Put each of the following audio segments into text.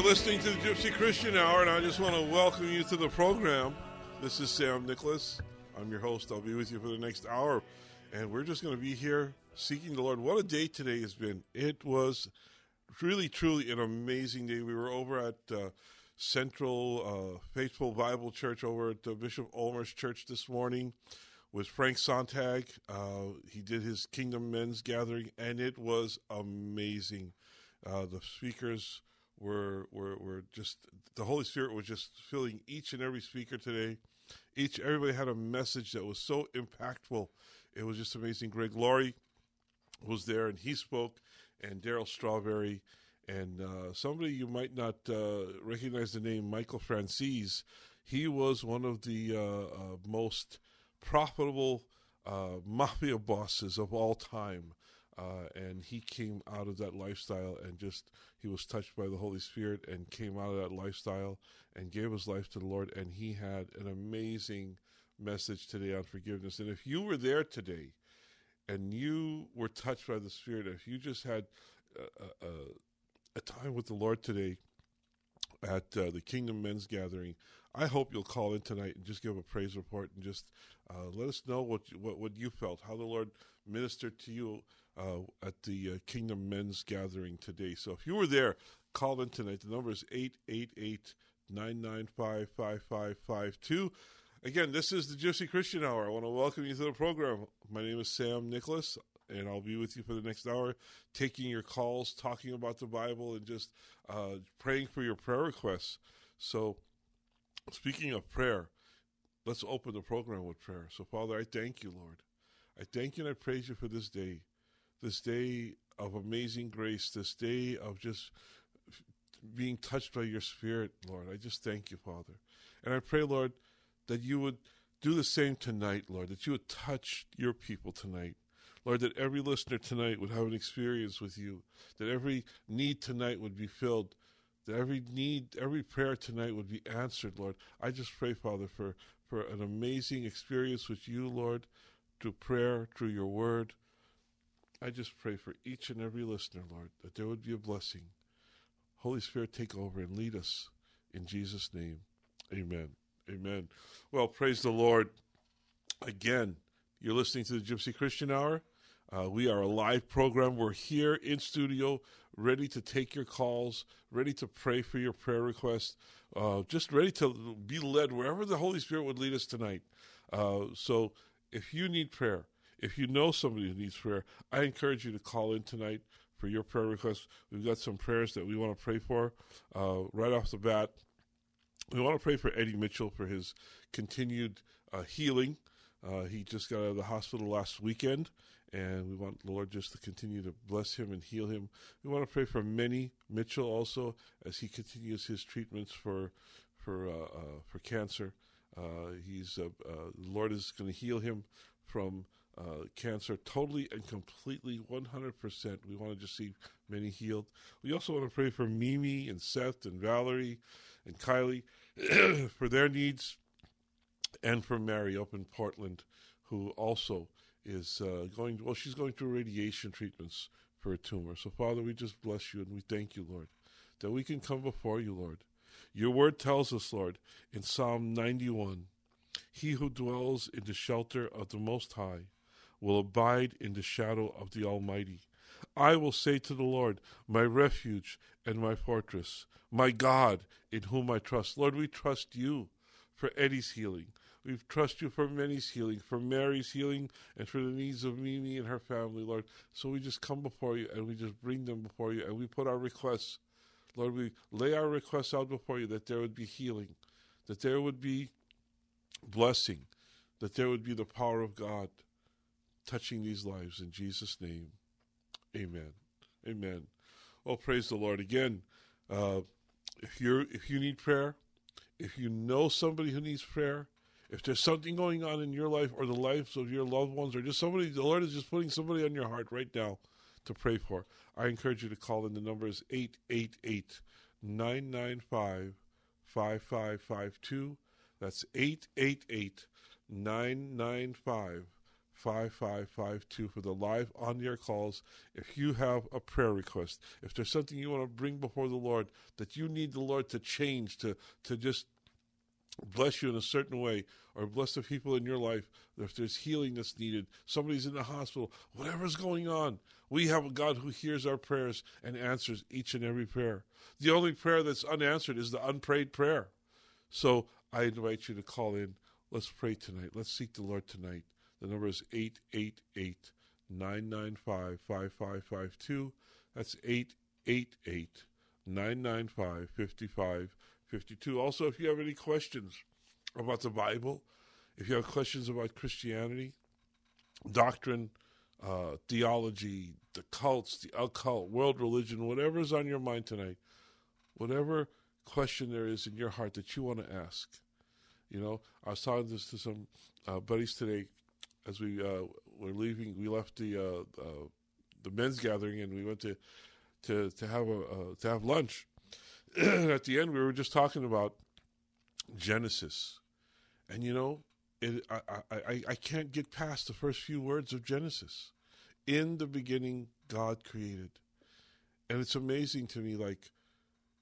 you're listening to the Gypsy Christian Hour, and I just want to welcome you to the program. This is Sam Nicholas. I'm your host. I'll be with you for the next hour, and we're just going to be here seeking the Lord. What a day today has been! It was really, truly an amazing day. We were over at uh, Central uh, Faithful Bible Church over at uh, Bishop Ulmer's church this morning with Frank Sontag. Uh, he did his Kingdom Men's Gathering, and it was amazing. Uh, the speakers were, were were just the Holy Spirit was just filling each and every speaker today. Each everybody had a message that was so impactful. It was just amazing. Greg Laurie was there and he spoke, and Darryl Strawberry, and uh, somebody you might not uh, recognize the name Michael Franzese. He was one of the uh, uh most profitable uh, mafia bosses of all time. Uh, and he came out of that lifestyle and just he was touched by the Holy Spirit and came out of that lifestyle and gave his life to the Lord. And he had an amazing message today on forgiveness. And if you were there today and you were touched by the Spirit, if you just had a, a, a time with the Lord today at uh, the Kingdom Men's Gathering, I hope you'll call in tonight and just give a praise report and just uh, let us know what, you, what what you felt, how the Lord ministered to you uh, at the uh, Kingdom Men's Gathering today. So if you were there, call in tonight. The number is 888 995 5552. Again, this is the Gypsy Christian Hour. I want to welcome you to the program. My name is Sam Nicholas, and I'll be with you for the next hour, taking your calls, talking about the Bible, and just uh, praying for your prayer requests. So, speaking of prayer, let's open the program with prayer. So, Father, I thank you, Lord. I thank you and I praise you for this day this day of amazing grace, this day of just being touched by your Spirit, Lord. I just thank you, Father. And I pray, Lord, that you would do the same tonight, Lord, that you would touch your people tonight. Lord, that every listener tonight would have an experience with you, that every need tonight would be filled, that every need, every prayer tonight would be answered, Lord. I just pray, Father, for, for an amazing experience with you, Lord, through prayer, through your word. I just pray for each and every listener, Lord, that there would be a blessing. Holy Spirit, take over and lead us in Jesus' name. Amen. Amen. Well, praise the Lord. Again, you're listening to the Gypsy Christian Hour. Uh, we are a live program. We're here in studio, ready to take your calls, ready to pray for your prayer requests, uh, just ready to be led wherever the Holy Spirit would lead us tonight. Uh, so if you need prayer, if you know somebody who needs prayer, I encourage you to call in tonight for your prayer requests. We've got some prayers that we want to pray for uh, right off the bat. We want to pray for Eddie Mitchell for his continued uh, healing. Uh, he just got out of the hospital last weekend, and we want the Lord just to continue to bless him and heal him. We want to pray for Minnie Mitchell also as he continues his treatments for for uh, uh, for cancer. Uh, he's the Lord is going to heal him from uh, cancer totally and completely 100%. We want to just see Minnie healed. We also want to pray for Mimi and Seth and Valerie and Kylie for their needs and for Mary up in Portland, who also is uh, going, well, she's going through radiation treatments for a tumor. So, Father, we just bless you and we thank you, Lord, that we can come before you, Lord. Your word tells us, Lord, in Psalm 91 He who dwells in the shelter of the Most High will abide in the shadow of the Almighty. I will say to the Lord, my refuge and my fortress, my God in whom I trust. Lord, we trust you for Eddie's healing. We trust you for Minnie's healing, for Mary's healing, and for the needs of Mimi and her family, Lord. So we just come before you and we just bring them before you and we put our requests. Lord, we lay our requests out before you that there would be healing, that there would be blessing, that there would be the power of God touching these lives. In Jesus' name, amen. Amen. Well, praise the Lord. Again, uh, if, you're, if you need prayer, if you know somebody who needs prayer, if there's something going on in your life or the lives of your loved ones, or just somebody, the Lord is just putting somebody on your heart right now to pray for, I encourage you to call in. The number is 888 995 5552. That's 888 995 5552 for the live on air calls. If you have a prayer request, if there's something you want to bring before the Lord that you need the Lord to change, to, to just bless you in a certain way or bless the people in your life if there's healing that's needed somebody's in the hospital whatever's going on we have a god who hears our prayers and answers each and every prayer. The only prayer that's unanswered is the unprayed prayer. So i invite you to call in. Let's pray tonight. Let's seek the lord tonight the number is 888 995 5552 that's 888 995 55 52. Also, if you have any questions about the Bible, if you have questions about Christianity, doctrine, uh, theology, the cults, the occult, world religion, whatever is on your mind tonight, whatever question there is in your heart that you want to ask. You know, I was talking this to some uh, buddies today as we uh, were leaving. We left the uh, uh, the men's gathering and we went to to to have a uh, to have lunch. at the end, we were just talking about Genesis, and you know, it, I, I, I can't get past the first few words of Genesis. In the beginning, God created, and it's amazing to me. Like,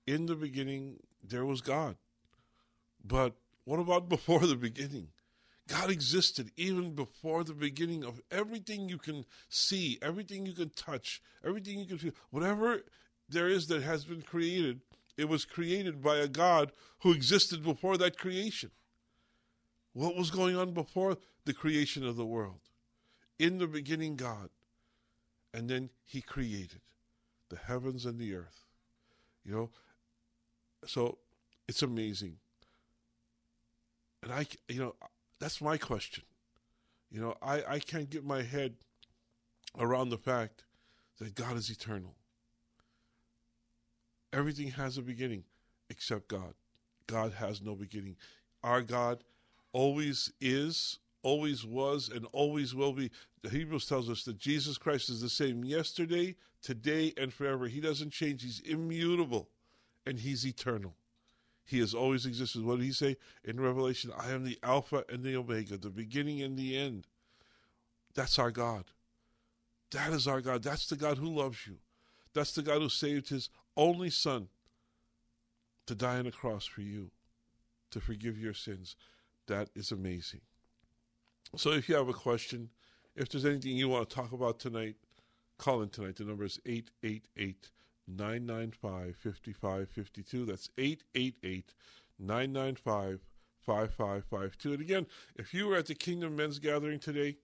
in the beginning, there was God, but what about before the beginning? God existed even before the beginning of everything you can see, everything you can touch, everything you can feel. Whatever there is that has been created it was created by a God who existed before that creation. What was going on before the creation of the world? In the beginning, God. And then He created the heavens and the earth. You know, so it's amazing. And I, you know, that's my question. You know, I, I can't get my head around the fact that God is eternal. Everything has a beginning except God. God has no beginning. Our God always is, always was, and always will be. The Hebrews tells us that Jesus Christ is the same yesterday, today, and forever. He doesn't change. He's immutable, and He's eternal. He has always existed. What did He say in Revelation? I am the Alpha and the Omega, the beginning and the end. That's our God. That is our God. That's the God who loves you. That's the God who saved His only Son to die on a cross for you, to forgive your sins. That is amazing. So if you have a question, if there's anything you want to talk about tonight, call in tonight. The number is 888 995 5552. That's 888 995 5552. And again, if you were at the Kingdom Men's Gathering today,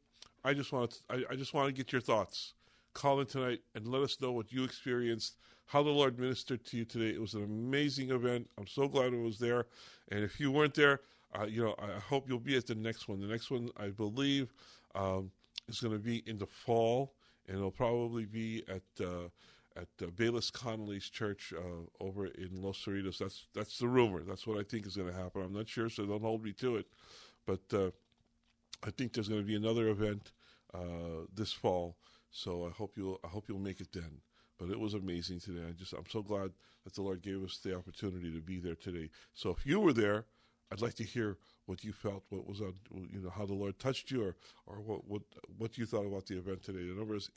I just want to, I, I just want to get your thoughts. Call in tonight and let us know what you experienced how the Lord ministered to you today. It was an amazing event. I'm so glad it was there. And if you weren't there, uh, you know, I hope you'll be at the next one. The next one, I believe, um, is going to be in the fall, and it'll probably be at uh, at uh, Bayless Conley's church uh, over in Los Cerritos. That's that's the rumor. That's what I think is going to happen. I'm not sure, so don't hold me to it. But uh, I think there's going to be another event uh, this fall. So I hope you'll I hope you'll make it then. But it was amazing today. I just I'm so glad that the Lord gave us the opportunity to be there today. So if you were there, I'd like to hear what you felt, what was on, you know, how the Lord touched you, or or what what what you thought about the event today. The number is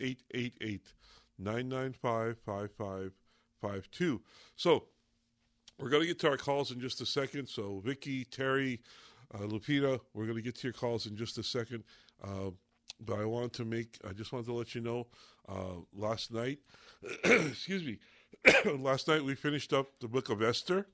888-995-5552. So we're going to get to our calls in just a second. So Vicky, Terry, Uh, Lupita, we're going to get to your calls in just a second. Uh, but I wanted to make, I just wanted to let you know uh, last night, excuse me, last night we finished up the book of Esther.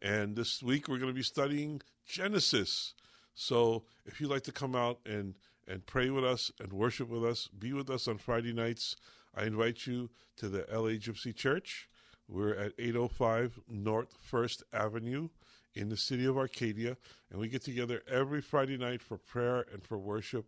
And this week we're going to be studying Genesis. So if you'd like to come out and, and pray with us and worship with us, be with us on Friday nights, I invite you to the LA Gypsy Church. We're at 805 North First Avenue in the city of Arcadia, and we get together every Friday night for prayer and for worship,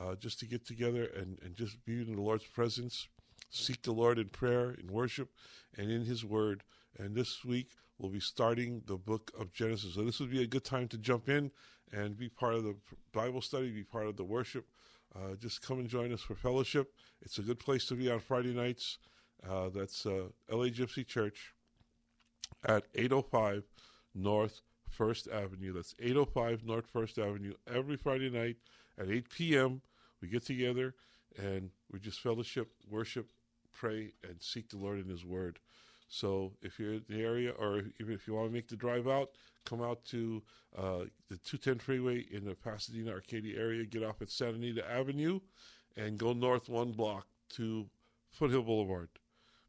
uh, just to get together and, and just be in the Lord's presence, seek the Lord in prayer, in worship, and in His Word. And this week we'll be starting the book of Genesis. So this would be a good time to jump in and be part of the Bible study, be part of the worship. Uh, just come and join us for fellowship. It's a good place to be on Friday nights. Uh, that's uh, LA Gypsy Church at 805 North First Avenue. That's 805 North First Avenue. Every Friday night at 8 p.m., we get together and we just fellowship, worship, pray, and seek the Lord in His Word. So if you're in the area, or even if you want to make the drive out, come out to uh, the 210 freeway in the Pasadena Arcadia area, get off at Santa Anita Avenue, and go north one block to Foothill Boulevard.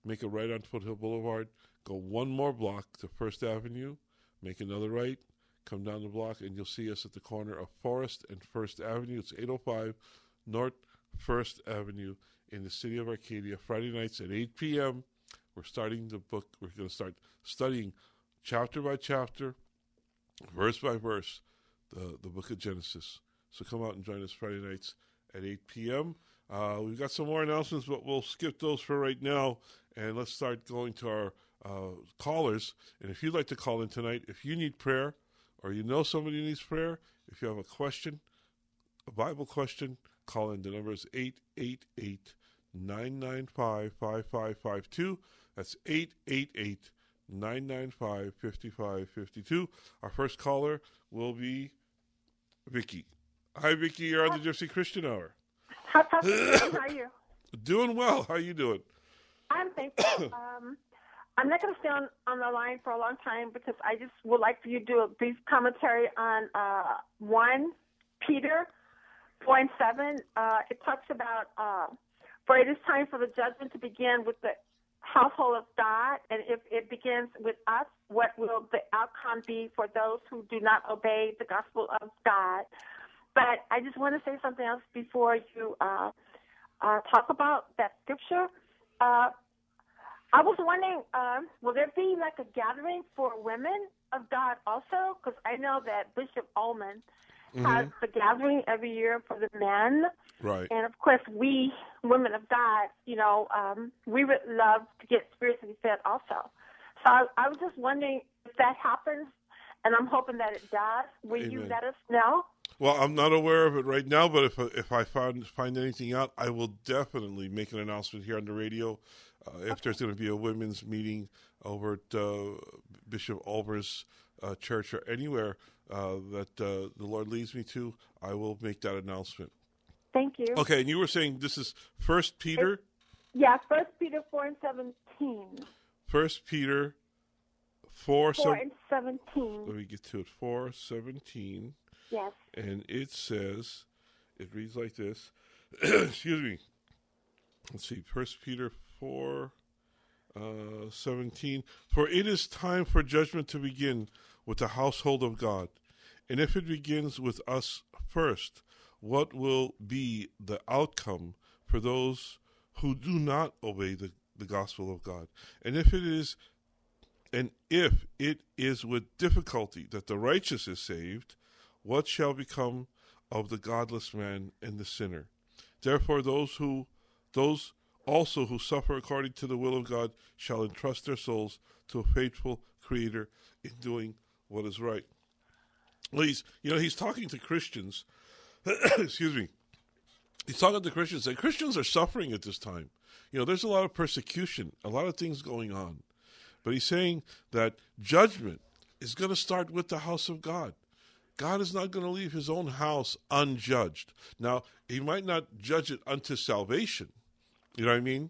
Make a right on Foothill Boulevard, go one more block to First Avenue, make another right, come down the block, and you'll see us at the corner of Forest and First Avenue. It's 805 North First Avenue in the city of Arcadia, Friday nights at 8 p.m. We're starting the book. We're going to start studying chapter by chapter, verse by verse, the, the book of Genesis. So come out and join us Friday nights at 8 p.m. Uh, we've got some more announcements, but we'll skip those for right now. And let's start going to our uh, callers. And if you'd like to call in tonight, if you need prayer or you know somebody who needs prayer, if you have a question, a Bible question, call in. The number is 888 995 5552. That's 888 995 5552. Our first caller will be Vicky. Hi, Vicky. You're on the Gypsy Christian Hour. How, how, how are you? Doing well. How are you doing? I'm thankful. um, I'm not going to stay on, on the line for a long time because I just would like for you to do a brief commentary on uh, 1 Peter 4 and 7. Uh, it talks about, uh, for it is time for the judgment to begin with the household of God, and if it begins with us, what will the outcome be for those who do not obey the gospel of God? But I just want to say something else before you uh, uh, talk about that scripture. Uh, I was wondering, uh, will there be like a gathering for women of God also? Because I know that Bishop Ulmer mm-hmm. has the gathering every year for the men. Right. And of course, we women of God, you know, um, we would love to get spiritually fed also. So I, I was just wondering if that happens, and I'm hoping that it does. Will Amen. you let us know? Well, I'm not aware of it right now, but if if I find find anything out, I will definitely make an announcement here on the radio. Uh, if there's going to be a women's meeting over at uh, Bishop Ulmer's uh, church or anywhere uh, that uh, the Lord leads me to, I will make that announcement. Thank you. Okay, and you were saying this is First Peter. yeah, First Peter four and seventeen. First Peter four, four and seventeen. Let me get to it. Four seventeen. Yes. And it says, it reads like this. Excuse me. Let's see. First Peter four. Uh, 17 For it is time for judgment to begin with the household of God. And if it begins with us first, what will be the outcome for those who do not obey the, the gospel of God? And if it is and if it is with difficulty that the righteous is saved, what shall become of the godless man and the sinner? Therefore those who those also who suffer according to the will of God shall entrust their souls to a faithful creator in doing what is right. Well, he's, you know, he's talking to Christians. excuse me. He's talking to Christians, and Christians are suffering at this time. You know, there's a lot of persecution, a lot of things going on. But he's saying that judgment is going to start with the house of God. God is not going to leave his own house unjudged. Now, he might not judge it unto salvation. You know what I mean?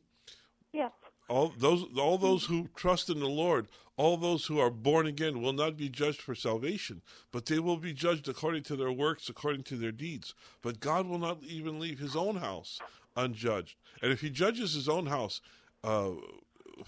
Yes. All those all those who trust in the Lord, all those who are born again will not be judged for salvation, but they will be judged according to their works, according to their deeds. But God will not even leave his own house unjudged. And if he judges his own house uh,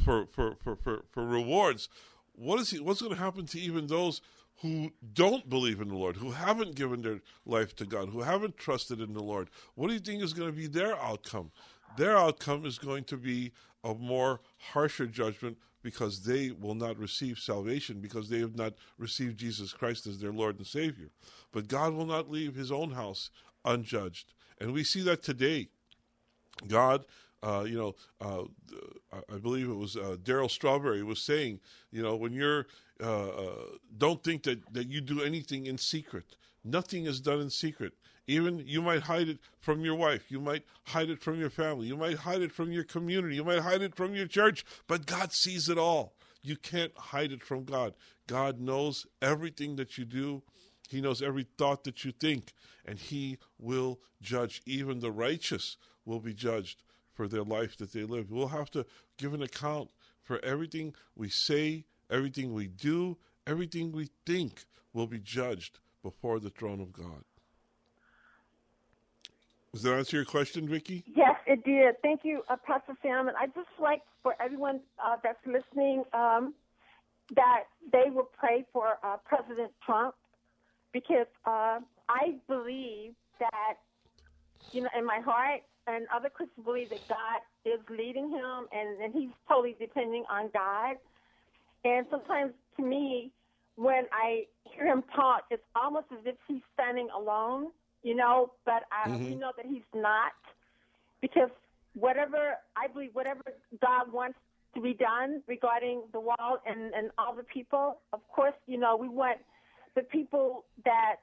for, for, for, for, for rewards, what is he, what's going to happen to even those who don't believe in the Lord, who haven't given their life to God, who haven't trusted in the Lord? What do you think is going to be their outcome? Their outcome is going to be a more harsher judgment because they will not receive salvation because they have not received Jesus Christ as their Lord and Savior. But God will not leave his own house unjudged. And we see that today. God, uh, you know, uh, I believe it was uh, Darryl Strawberry was saying, you know, when you're, uh, uh, don't think that, that you do anything in secret. Nothing is done in secret. Even you might hide it from your wife. You might hide it from your family. You might hide it from your community. You might hide it from your church. But God sees it all. You can't hide it from God. God knows everything that you do. He knows every thought that you think. And He will judge. Even the righteous will be judged for their life that they live. We'll have to give an account for everything we say, everything we do, everything we think will be judged before the throne of God. Does that answer your question, Vicky? Yes, it did. Thank you, uh, Pastor Sam. And I just like for everyone uh, that's listening um, that they will pray for uh, President Trump because uh, I believe that, you know, in my heart, and other Christians believe that God is leading him and, and he's totally depending on God. And sometimes to me, when I hear him talk, it's almost as if he's standing alone you know, but I, mm-hmm. we know that he's not because whatever I believe, whatever God wants to be done regarding the wall and and all the people, of course, you know, we want the people that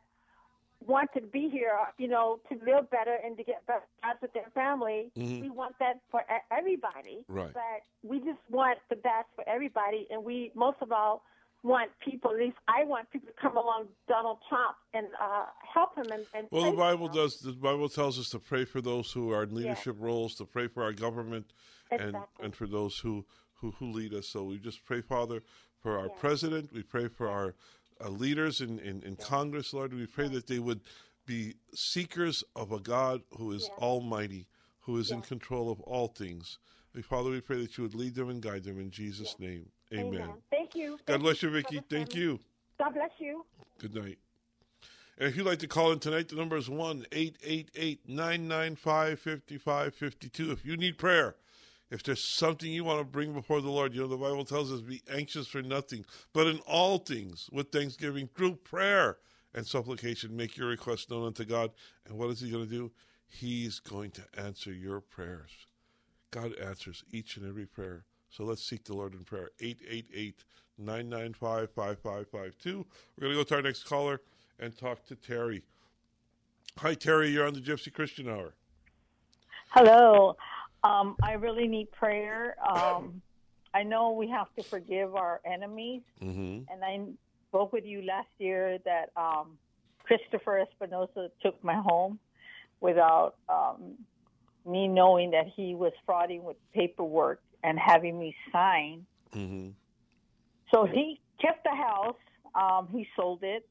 want to be here, you know, to live better and to get better jobs with their family. Mm-hmm. We want that for everybody. Right. But we just want the best for everybody, and we most of all want people, at least I want people to come along Donald Trump and uh, help him. And, and well, the Bible does. The Bible tells us to pray for those who are in leadership yes. roles, to pray for our government, exactly. and and for those who, who who lead us. So we just pray, Father, for our yes. president. We pray for our uh, leaders in, in, in yes. Congress, Lord. We pray that they would be seekers of a God who is almighty, who is in control of all things. Father, we pray that you would lead them and guide them in Jesus' name. Amen. Amen. Thank you. God Thank bless you, Vicky. Thank you. God bless you. Good night. And if you'd like to call in tonight, the number is 1 888 995 5552. If you need prayer, if there's something you want to bring before the Lord, you know, the Bible tells us be anxious for nothing, but in all things, with thanksgiving, through prayer and supplication, make your request known unto God. And what is He going to do? He's going to answer your prayers. God answers each and every prayer. So let's seek the Lord in prayer. 888 995 5552. We're going to go to our next caller and talk to Terry. Hi, Terry. You're on the Gypsy Christian Hour. Hello. Um, I really need prayer. Um, I know we have to forgive our enemies. Mm-hmm. And I spoke with you last year that um, Christopher Espinosa took my home without um, me knowing that he was frauding with paperwork and having me sign. Mm-hmm. So he kept the house. Um, he sold it,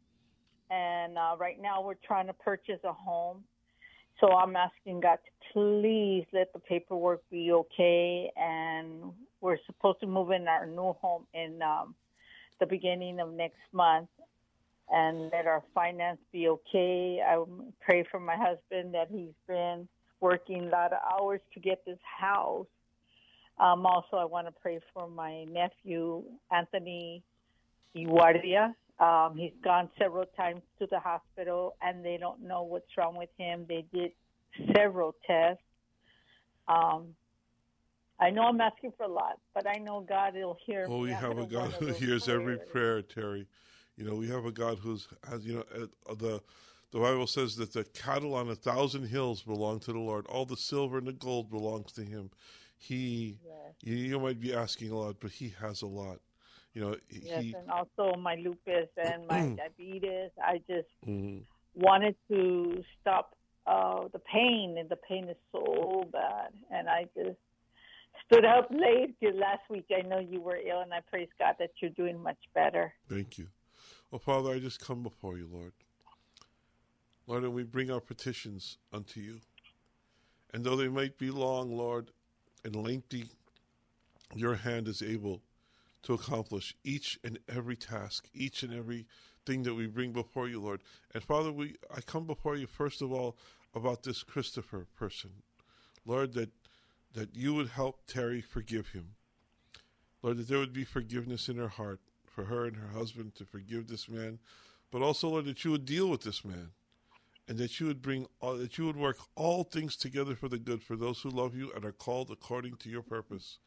and uh, right now we're trying to purchase a home. So I'm asking God to please let the paperwork be okay, and we're supposed to move in our new home in um, the beginning of next month, and let our finance be okay. I pray for my husband that he's been working a lot of hours to get this house um, also, I want to pray for my nephew, Anthony Iguardia. Um, he's gone several times to the hospital, and they don't know what's wrong with him. They did several tests. Um, I know I'm asking for a lot, but I know God will hear. Well, we have a God who hears prayers. every prayer, Terry. You know, we have a God who's you know uh, the the Bible says that the cattle on a thousand hills belong to the Lord. All the silver and the gold belongs to Him. He, yes. you, you, might be asking a lot, but he has a lot. You know, yes, he, and also my lupus and my diabetes. I just mm-hmm. wanted to stop uh, the pain, and the pain is so bad. And I just stood up late because last week I know you were ill, and I praise God that you're doing much better. Thank you. Well, Father, I just come before you, Lord. Lord, and we bring our petitions unto you. And though they might be long, Lord, and lengthy, your hand is able to accomplish each and every task, each and every thing that we bring before you, Lord. And Father, we I come before you first of all about this Christopher person. Lord, that that you would help Terry forgive him. Lord, that there would be forgiveness in her heart for her and her husband to forgive this man, but also, Lord, that you would deal with this man and that you would bring all, that you would work all things together for the good for those who love you and are called according to your purpose.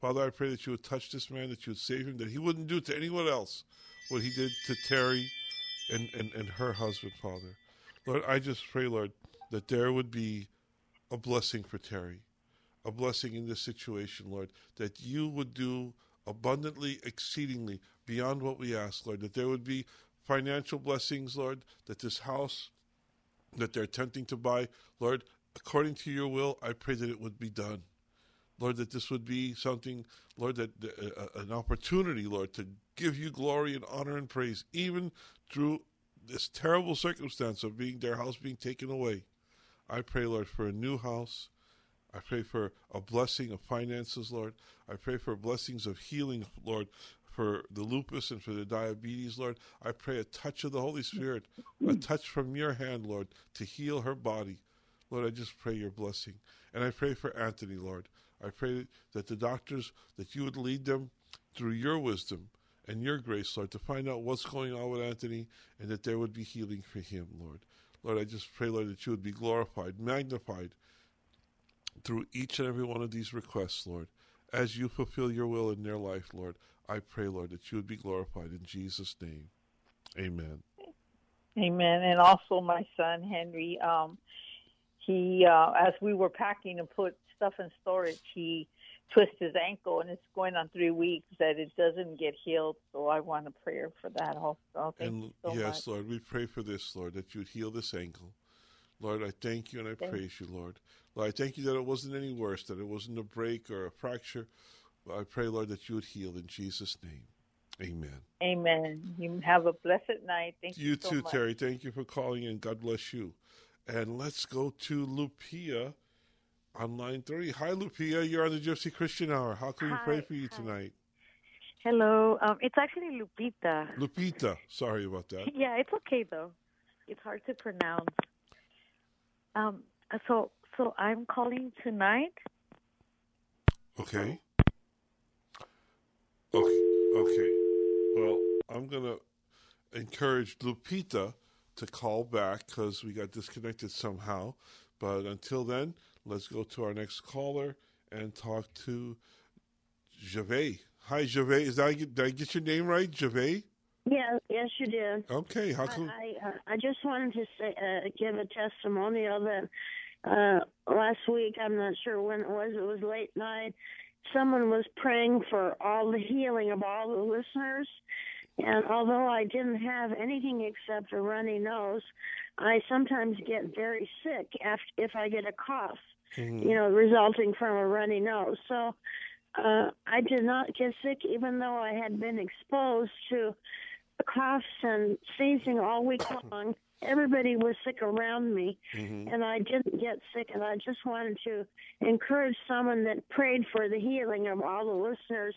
Father, I pray that you would touch this man, that you would save him, that he wouldn't do to anyone else what he did to Terry and, and, and her husband, Father. Lord, I just pray, Lord, that there would be a blessing for Terry, a blessing in this situation, Lord, that you would do abundantly, exceedingly, beyond what we ask, Lord, that there would be financial blessings, Lord, that this house that they're attempting to buy, Lord, according to your will, I pray that it would be done. Lord, that this would be something, Lord, that uh, uh, an opportunity, Lord, to give you glory and honor and praise, even through this terrible circumstance of being their house being taken away. I pray, Lord, for a new house. I pray for a blessing of finances, Lord. I pray for blessings of healing, Lord, for the lupus and for the diabetes, Lord. I pray a touch of the Holy Spirit, a touch from your hand, Lord, to heal her body. Lord, I just pray your blessing. And I pray for Anthony, Lord. I pray that the doctors, that you would lead them through your wisdom and your grace, Lord, to find out what's going on with Anthony and that there would be healing for him, Lord. Lord, I just pray, Lord, that you would be glorified, magnified through each and every one of these requests, Lord. As you fulfill your will in their life, Lord, I pray, Lord, that you would be glorified in Jesus' name. Amen. Amen. And also, my son Henry, um, he, uh, as we were packing and put stuff in storage, he twisted his ankle, and it's going on three weeks that it doesn't get healed. So I want a prayer for that also. Thank and so yes, much. Lord, we pray for this, Lord, that you'd heal this ankle. Lord, I thank you and I Thank praise you, Lord. Lord, I thank you that it wasn't any worse, that it wasn't a break or a fracture. I pray, Lord, that you would heal in Jesus' name. Amen. Amen. You have a blessed night. Thank you. You so too, much. Terry. Thank you for calling in. God bless you. And let's go to Lupia on line three. Hi, Lupia. You're on the Gypsy Christian Hour. How can we pray for you hi. tonight? Hello. Um, it's actually Lupita. Lupita. Sorry about that. Yeah, it's okay though. It's hard to pronounce. Um, so so I'm calling tonight. Okay. Okay. Okay. Well, I'm gonna encourage Lupita to call back because we got disconnected somehow. But until then, let's go to our next caller and talk to Javet. Hi, Javet. Is that did I get your name right, Javet? Yeah, yes, you did. Okay. How I come? I, uh, I just wanted to say, uh, give a testimonial that uh, last week. I'm not sure when it was. It was late night. Someone was praying for all the healing of all the listeners, and although I didn't have anything except a runny nose, I sometimes get very sick after if I get a cough. You know, resulting from a runny nose. So uh, I did not get sick, even though I had been exposed to coughs and sneezing all week long. Everybody was sick around me, mm-hmm. and I didn't get sick. And I just wanted to encourage someone that prayed for the healing of all the listeners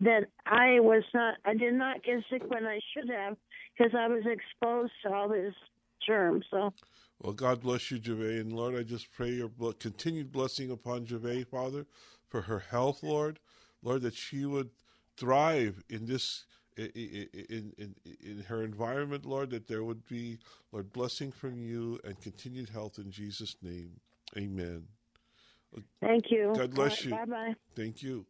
that I was not, I did not get sick when I should have because I was exposed to all these germs. So Well, God bless you, Javet. And Lord, I just pray your continued blessing upon Javet, Father, for her health, Lord. Lord, that she would thrive in this. In, in in her environment, Lord, that there would be, Lord, blessing from you and continued health in Jesus' name. Amen. thank you. God bless you. Bye bye. Thank you.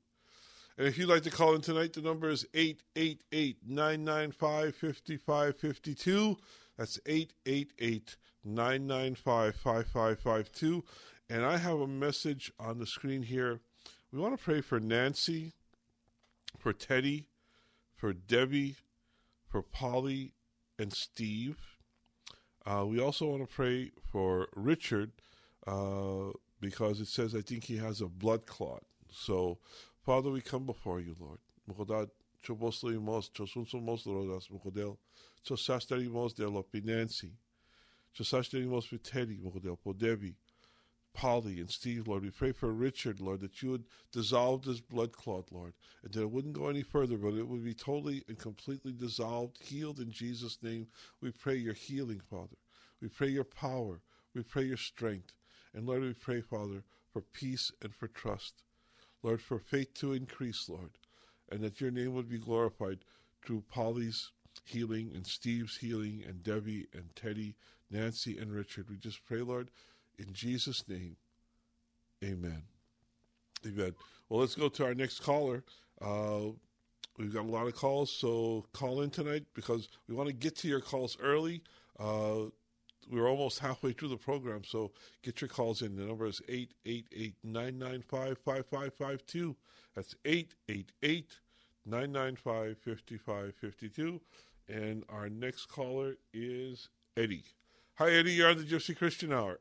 And if you'd like to call in tonight, the number is 888 995 5552. That's 888 995 5552. And I have a message on the screen here. We want to pray for Nancy, for Teddy, for Debbie, for Polly, and Steve. Uh, we also want to pray for Richard uh, because it says I think he has a blood clot. So, Father, we come before you, Lord. Choboslimos, chosunsumos rodas, mukodel, chosastarimos de Polly and Steve, Lord. We pray for Richard, Lord, that you would dissolve this blood clot, Lord, and that it wouldn't go any further, but it would be totally and completely dissolved, healed in Jesus' name. We pray your healing, Father. We pray your power. We pray your strength. And Lord, we pray, Father, for peace and for trust. Lord, for faith to increase, Lord, and that your name would be glorified through Polly's healing and Steve's healing and Debbie and Teddy, Nancy and Richard. We just pray, Lord, in Jesus' name, amen. Amen. Well, let's go to our next caller. Uh, we've got a lot of calls, so call in tonight because we want to get to your calls early. Uh, we're almost halfway through the program, so get your calls in. The number is 888 995 5552. That's 888 995 5552. And our next caller is Eddie. Hi, Eddie. You're on the Gypsy Christian Hour.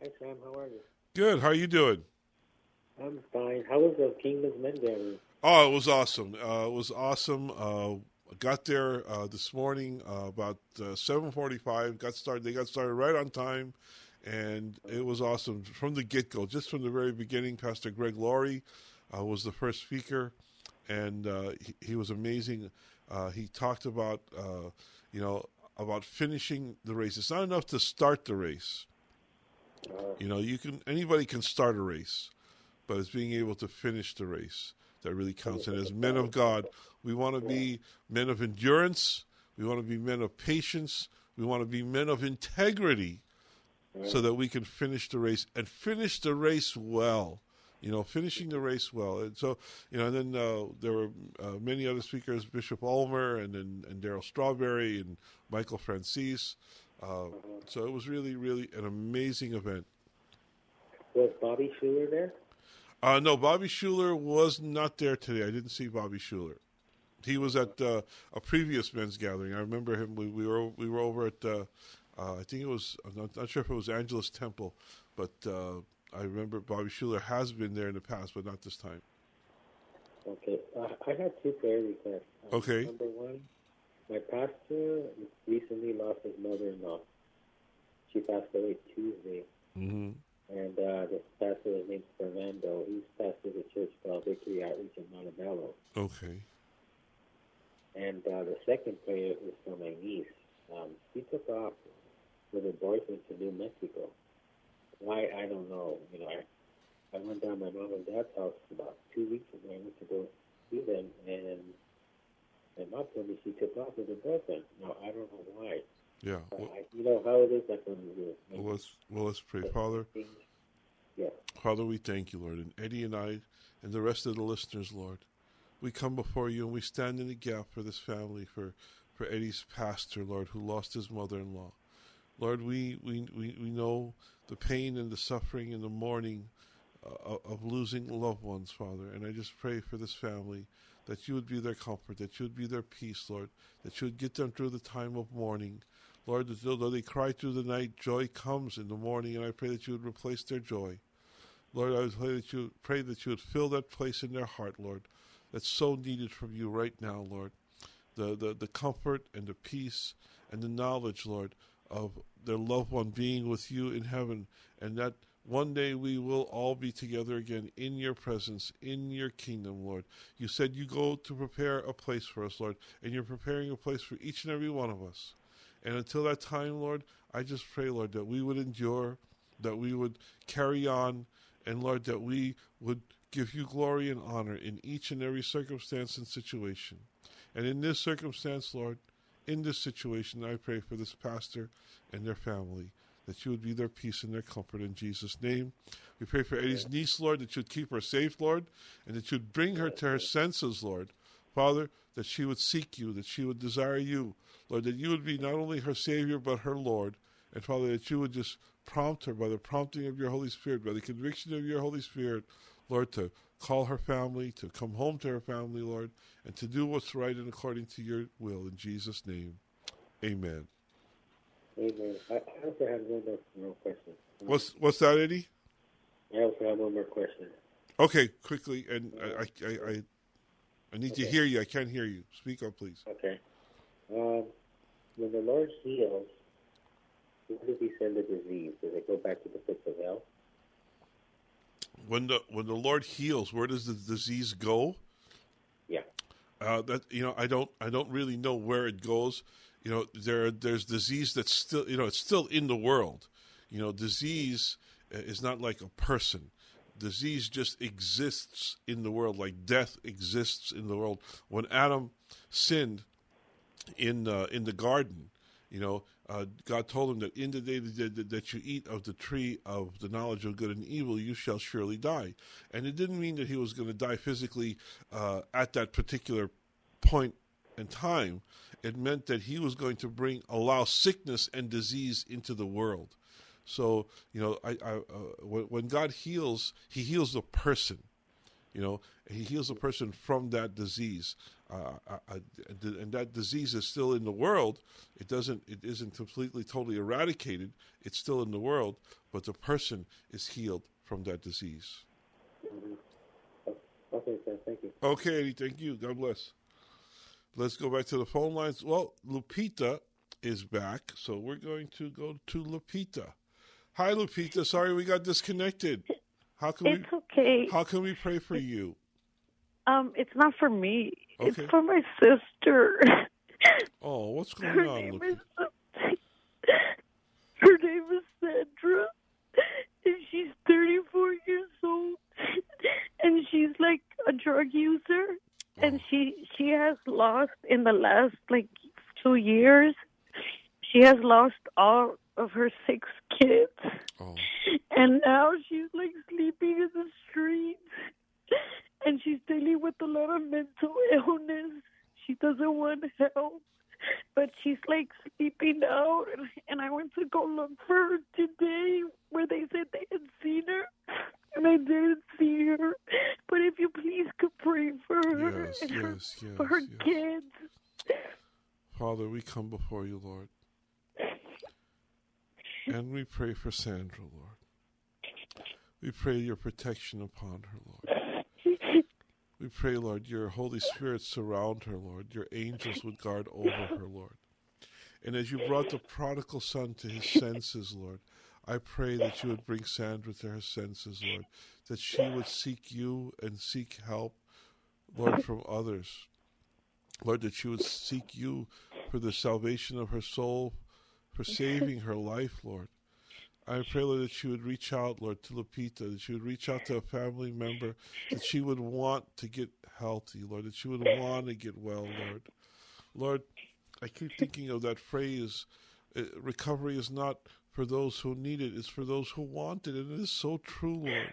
Hi, Sam. How are you? Good. How are you doing? I'm fine. How was the Kingdom's Men gathering? Oh, it was awesome. Uh, it was awesome. Uh, got there uh, this morning uh, about uh, seven forty-five. Got started. They got started right on time, and it was awesome from the get-go. Just from the very beginning, Pastor Greg Laurie uh, was the first speaker, and he, he, was amazing. he talked about you know about finishing the race. It's not enough to start the race you know, you can anybody can start a race, but it's being able to finish the race that really counts. And as men of God, we want to be men of endurance. We want to be men of patience. We want to be men of integrity, so that we can finish the race and finish the race well. You know, finishing the race well. And so, you know, and then uh, there were uh, many other speakers, Bishop Ulmer and and, and Darryl Strawberry and Michael Franzese. Uh, so it was really, really an amazing event. Was Bobby Schuller there? Uh, no, Bobby Schuller was not there today. I didn't see Bobby Schuller. He was at uh, a previous men's gathering. I remember him. We, we were we were over at uh, uh I think it was I'm not, not, sure if it was Angelus Temple, but uh, I remember Bobby Schuller has been there in the past, but not this time. Okay, uh, I had two prayer requests. okay. Number one, my pastor recently lost his mother-in-law. She passed away Tuesday. Mm-hmm. And uh, this pastor, his name's Fernando. He's pastor of a church called Victory Outreach in Montebello. Okay. And uh, the second prayer is for my niece. Um, she took off with her boyfriend to New Mexico. Why, I don't know. You know, I, I went down my mom and dad's house about two weeks ago. I went to go see them, and mom told me she took off with her boyfriend. Now I don't know why. Yeah. Well, I, you know how it is. When you. Well, let's well let's pray, Father. Yeah. Father, we thank you, Lord, and Eddie and I, and the rest of the listeners, Lord. We come before you and we stand in the gap for this family, for for Eddie's pastor, Lord, who lost his mother-in-law. Lord, we we we, we know the pain and the suffering and the mourning uh, of losing loved ones, Father, and I just pray for this family that you would be their comfort, that you would be their peace, Lord, that you would get them through the time of mourning. Lord, though they cry through the night, joy comes in the morning, and I pray that you would replace their joy. Lord, I would pray that you pray that you would fill that place in their heart, Lord, that's so needed from you right now, Lord. The, the, the comfort and the peace and the knowledge, Lord, of their loved one being with you in heaven, and that one day we will all be together again in your presence, in your kingdom, Lord. You said you go to prepare a place for us, Lord, and you're preparing a place for each and every one of us. And until that time, Lord, I just pray, Lord, that we would endure, that we would carry on, and Lord, that we would give you glory and honor in each and every circumstance and situation. And in this circumstance, Lord, in this situation, I pray for this pastor and their family that you would be their peace and their comfort in Jesus' name. We pray for Eddie's niece, Lord, that you'd keep her safe, Lord, and that you'd bring her to her senses, Lord. Father, that she would seek you, that she would desire you, Lord, that you would be not only her Savior, but her Lord. And Father, that you would just prompt her by the prompting of your Holy Spirit, by the conviction of your Holy Spirit, Lord, to call her family, to come home to her family, Lord, and to do what's right and according to your will. In Jesus' name, amen. Amen. I also have one more, more question. What's what's that, Eddie? I also have one more question. Okay, quickly, and I, I, I, I need to hear you. I can't hear you. Speak up, please. Okay. Um, when the Lord heals, where does He send the disease? Does it go back to the pits of hell? When the when the Lord heals, where does the disease go? Yeah. Uh, that you know, I don't I don't really know where it goes. You know, there there's disease that's still you know it's still in the world. You know, disease uh, is not like a person. Disease just exists in the world, like death exists in the world. When Adam sinned in uh, in the garden, you know, uh, God told him that in the day that, you eat of the tree of the knowledge of good and evil, you shall surely die. And it didn't mean that he was going to die physically uh, at that particular point in time. It meant that he was going to bring allow sickness and disease into the world. So you know, I, I uh, when, God heals, He heals the person. You know, He heals the person from that disease, uh, I, and that disease is still in the world. It doesn't, it isn't completely, totally eradicated. It's still in the world, but the person is healed from that disease. Okay, sir. Thank you. Okay, thank you. God bless. Let's go back to the phone lines. Well, Lupita is back, so we're going to go to Lupita. Hi, Lupita. Sorry we got disconnected. How can It's we? okay. How can we pray for you? Um, it's not for me. Okay. It's for my sister. Oh, what's going Her on, name is Her name is Sandra, and she's 34 years old, and she's like a drug user, and she she has lost in the last like two years. She has lost all of her six kids, Oh, and now she's like sleeping in the streets, and she's dealing with a lot of mental illness. She doesn't want help. But she's like sleeping out. And I went to go look for her today where they said they had seen her and I didn't see her. But if you please could pray for her Yes, and her, yes, yes, for her kids. Father, we come before you, Lord, and we pray for Sandra, Lord. We pray your protection upon her, Lord. We pray, Lord, your Holy Spirit surround her, Lord. Your angels would guard over her, Lord. And as you brought the prodigal son to his senses, Lord, I pray that you would bring Sandra to her senses, Lord, that she would seek you and seek help, Lord, from others. Lord, that she would seek you for the salvation of her soul, for saving her life, Lord. I pray, Lord, that she would reach out, Lord, to Lupita, that she would reach out to a family member, that she would want to get healthy, Lord, that she would want to get well, Lord. Lord, I keep thinking of that phrase uh, recovery is not for those who need it, it's for those who want it. And it is so true, Lord,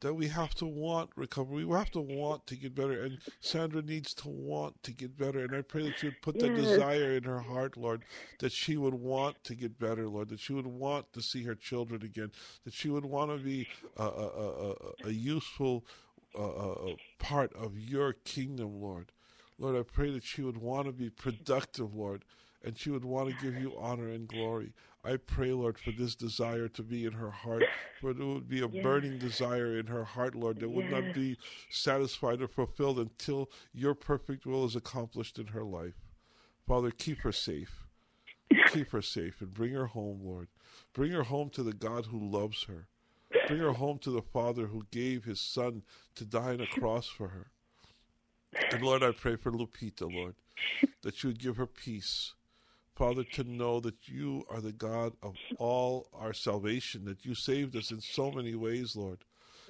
that we have to want recovery. We have to want to get better. And Sandra needs to want to get better. And I pray that you would put that Yes. desire in her heart, Lord, that she would want to get better, Lord, that she would want to see her children again, that she would want to be a, a, a, a, a useful uh, part of your kingdom, Lord. Lord, I pray that she would want to be productive, Lord, and she would want to give you honor and glory. I pray, Lord, for this desire to be in her heart, for it would be a Yes. burning desire in her heart, Lord, that would not be satisfied or fulfilled until your perfect will is accomplished in her life. Father, keep her safe. Keep her safe and bring her home, Lord. Bring her home to the God who loves her. Bring her home to the Father who gave his Son to die on a cross for her. And Lord, I pray for Lupita, Lord, that you would give her peace. Father, to know that you are the God of all our salvation, that you saved us in so many ways, Lord.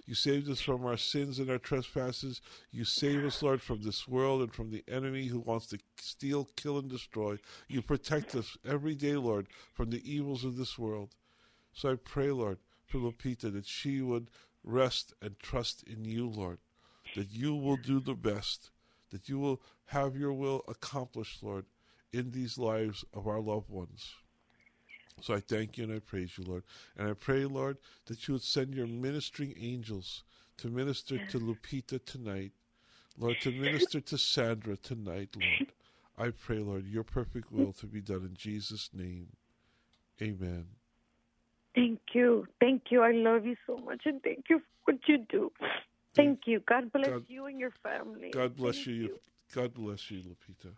You saved us from our sins and our trespasses. You save us, Lord, from this world and from the enemy who wants to steal, kill, and destroy. You protect us every day, Lord, from the evils of this world. So I pray, Lord, for Lupita that she would rest and trust in you, Lord, that you will do the best, that you will have your will accomplished, Lord, in these lives of our loved ones. So I thank you and I praise you, Lord. And I pray, Lord, that you would send your ministering angels to minister to Lupita tonight, Lord, to minister to Sandra tonight, Lord. I pray, Lord, your perfect will to be done in Jesus' name. Amen. Thank you. Thank you. I love you so much and thank you for what you do. Thank you. God bless God- you and your family. God bless Thank you. God bless you, Lupita.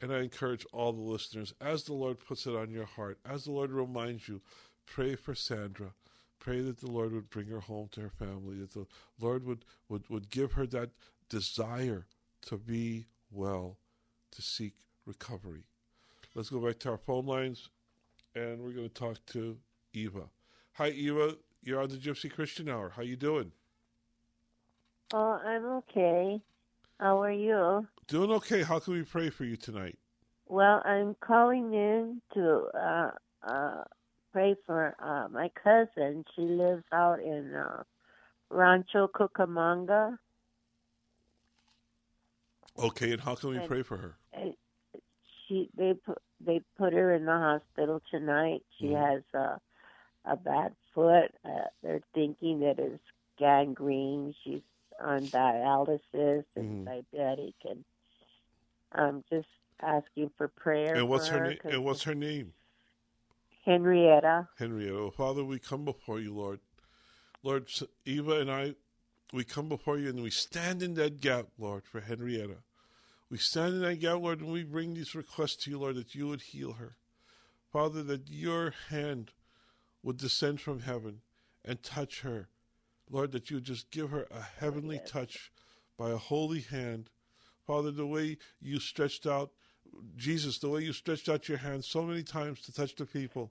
And I encourage all the listeners, as the Lord puts it on your heart, as the Lord reminds you, pray for Sandra. Pray that the Lord would bring her home to her family, that the Lord would, would, would give her that desire to be well, to seek recovery. Let's go back to our phone lines, and we're going to talk to Eva. Hi, Eva. You're on the Gypsy Christian Hour. How you doing? Oh, I'm okay. How are you? Doing okay. How can we pray for you tonight? Well, I'm calling in to uh, uh, pray for uh, my cousin. She lives out in uh, Rancho Cucamonga. Okay, and how can we And- pray for her? She they put they put her in the hospital tonight. She Mhm. has a a bad foot. Uh, they're thinking that it's gangrene. She's on dialysis and Mhm. diabetic, and I'm just asking for prayer. And what's for her her name? And what's her name? Henrietta. Henrietta. Father, we come before you, Lord. Lord, Eva and I, we come before you and we stand in that gap, Lord, for Henrietta. We stand in that gap, Lord, and we bring these requests to you, Lord, that you would heal her. Father, that your hand would descend from heaven and touch her. Lord, that you would just give her a heavenly touch by a holy hand. Father, the way you stretched out, Jesus, the way you stretched out your hand so many times to touch the people.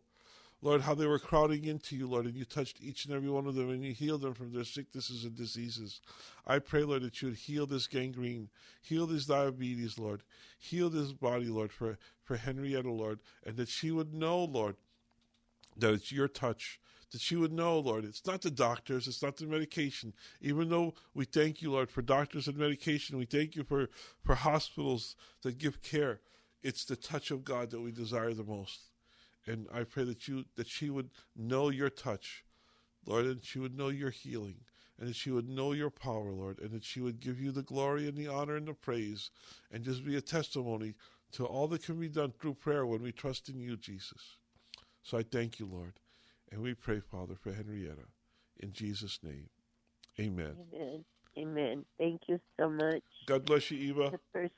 Lord, how they were crowding into you, Lord, and you touched each and every one of them and you healed them from their sicknesses and diseases. I pray, Lord, that you would heal this gangrene, heal this diabetes, Lord, heal this body, Lord, for, for Henrietta, Lord, and that she would know, Lord, that it's your touch, that she would know, Lord, it's not the doctors, it's not the medication. Even though we thank you, Lord, for doctors and medication, we thank you for, for hospitals that give care. It's the touch of God that we desire the most. And I pray that you that she would know your touch, Lord, and she would know your healing, and that she would know your power, Lord, and that she would give you the glory and the honor and the praise, and just be a testimony to all that can be done through prayer when we trust in you, Jesus. So I thank you, Lord, and we pray, Father, for Henrietta. In Jesus' name. Amen. Amen. Amen. Thank you so much. God bless you, Eva. First,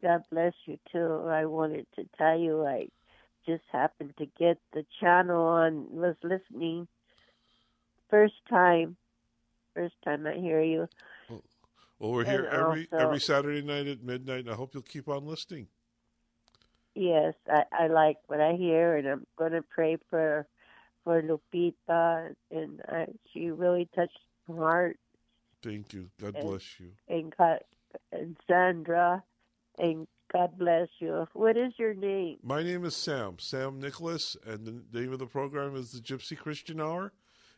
God bless you too. I wanted to tell you I just happened to get the channel on. Was listening first time. First time I hear you. Well, we're here every also- every Saturday night at midnight, and I hope you'll keep on listening. Yes, I, I like what I hear, and I'm going to pray for for Lupita, and I, she really touched my heart, Thank you. God And- bless you. and God, and Sandra, and God bless you. What is your name? My name is Sam, Sam Nicholas, and the name of the program is the Gypsy Christian Hour,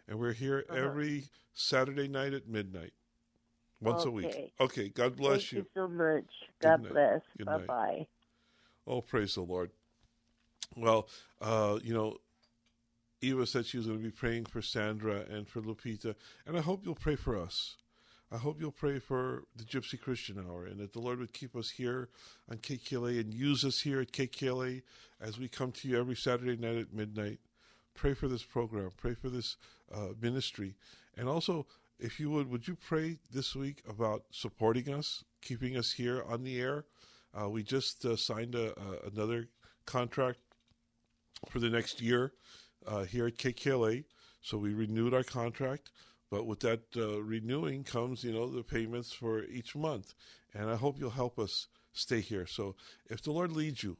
and we're here Uh-huh. every Saturday night at midnight, once a week. Okay. Okay, God bless Thank you. you so much. God bless. Good Bye night. bye. Oh, praise the Lord. Well, uh, you know, Eva said she was going to be praying for Sandra and for Lupita, and I hope you'll pray for us. I hope you'll pray for the Gypsy Christian Hour and that the Lord would keep us here on KKLA and use us here at KKLA as we come to you every Saturday night at midnight. Pray for this program, pray for this uh, ministry. And also, if you would, would you pray this week about supporting us, keeping us here on the air? Uh, we just uh, signed a, another contract for the next year uh, here at KKLA. So we renewed our contract, but with that uh, renewing comes, you know, the payments for each month. And I hope you'll help us stay here. So if the Lord leads you,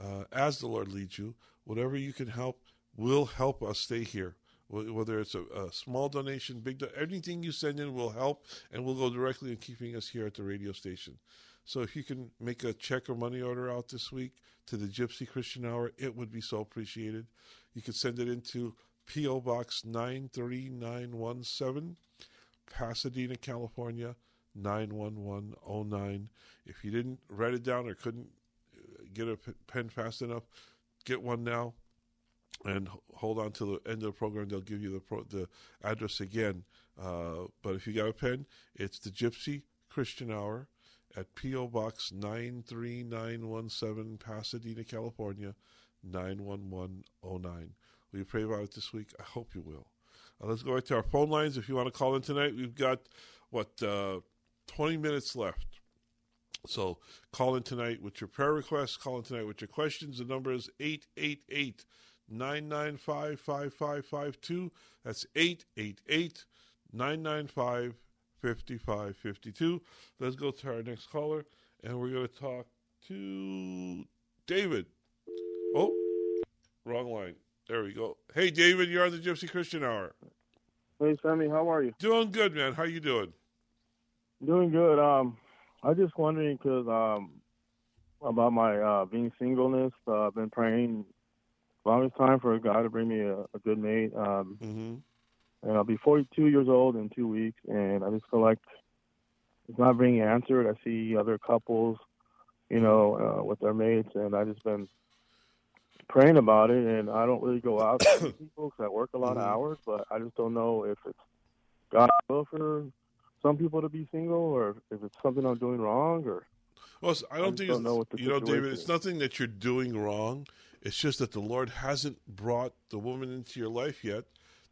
uh, as the Lord leads you, whatever you can help will help us stay here. Whether it's a, a small donation, big, do- anything you send in will help, and will go directly in keeping us here at the radio station. So if you can make a check or money order out this week to the Gypsy Christian Hour, it would be so appreciated. You could send it into P.O. Box 93917, Pasadena, California 91109. If you didn't write it down or couldn't uh, get a pen fast enough, get one now and hold on till the end of the program. They'll give you the pro- the address again. Uh, but if you got a pen, it's the Gypsy Christian Hour at P.O. Box 93917, Pasadena, California 91109. Will you pray about it this week? I hope you will. Uh, let's go right to our phone lines. If you want to call in tonight, we've got what uh, 20 minutes left. So call in tonight with your prayer requests. Call in tonight with your questions. The number is 888 995 5552. That's 888 995 5552. Let's go to our next caller, and we're going to talk to David. Oh, wrong line. There we go. Hey, David, you're on the Gypsy Christian Hour. Hey, Sammy, how are you? Doing good, man. How you doing? Doing good. Um, I was just wondering because um, about my uh, being singleness. Uh, I've been praying longest time for God to bring me a, a good mate. Um, mm-hmm. And I'll be 42 years old in two weeks, and I just feel like it's not being answered. I see other couples, you know, uh, with their mates, and I just been praying about it. And I don't really go out to people because I work a lot Mhm. of hours, but I just don't know if it's God's will for some people to be single, or if it's something I'm doing wrong, or Well, I don't just think don't know what the you know, David. It's is. nothing that you're doing wrong. It's just that the Lord hasn't brought the woman into your life yet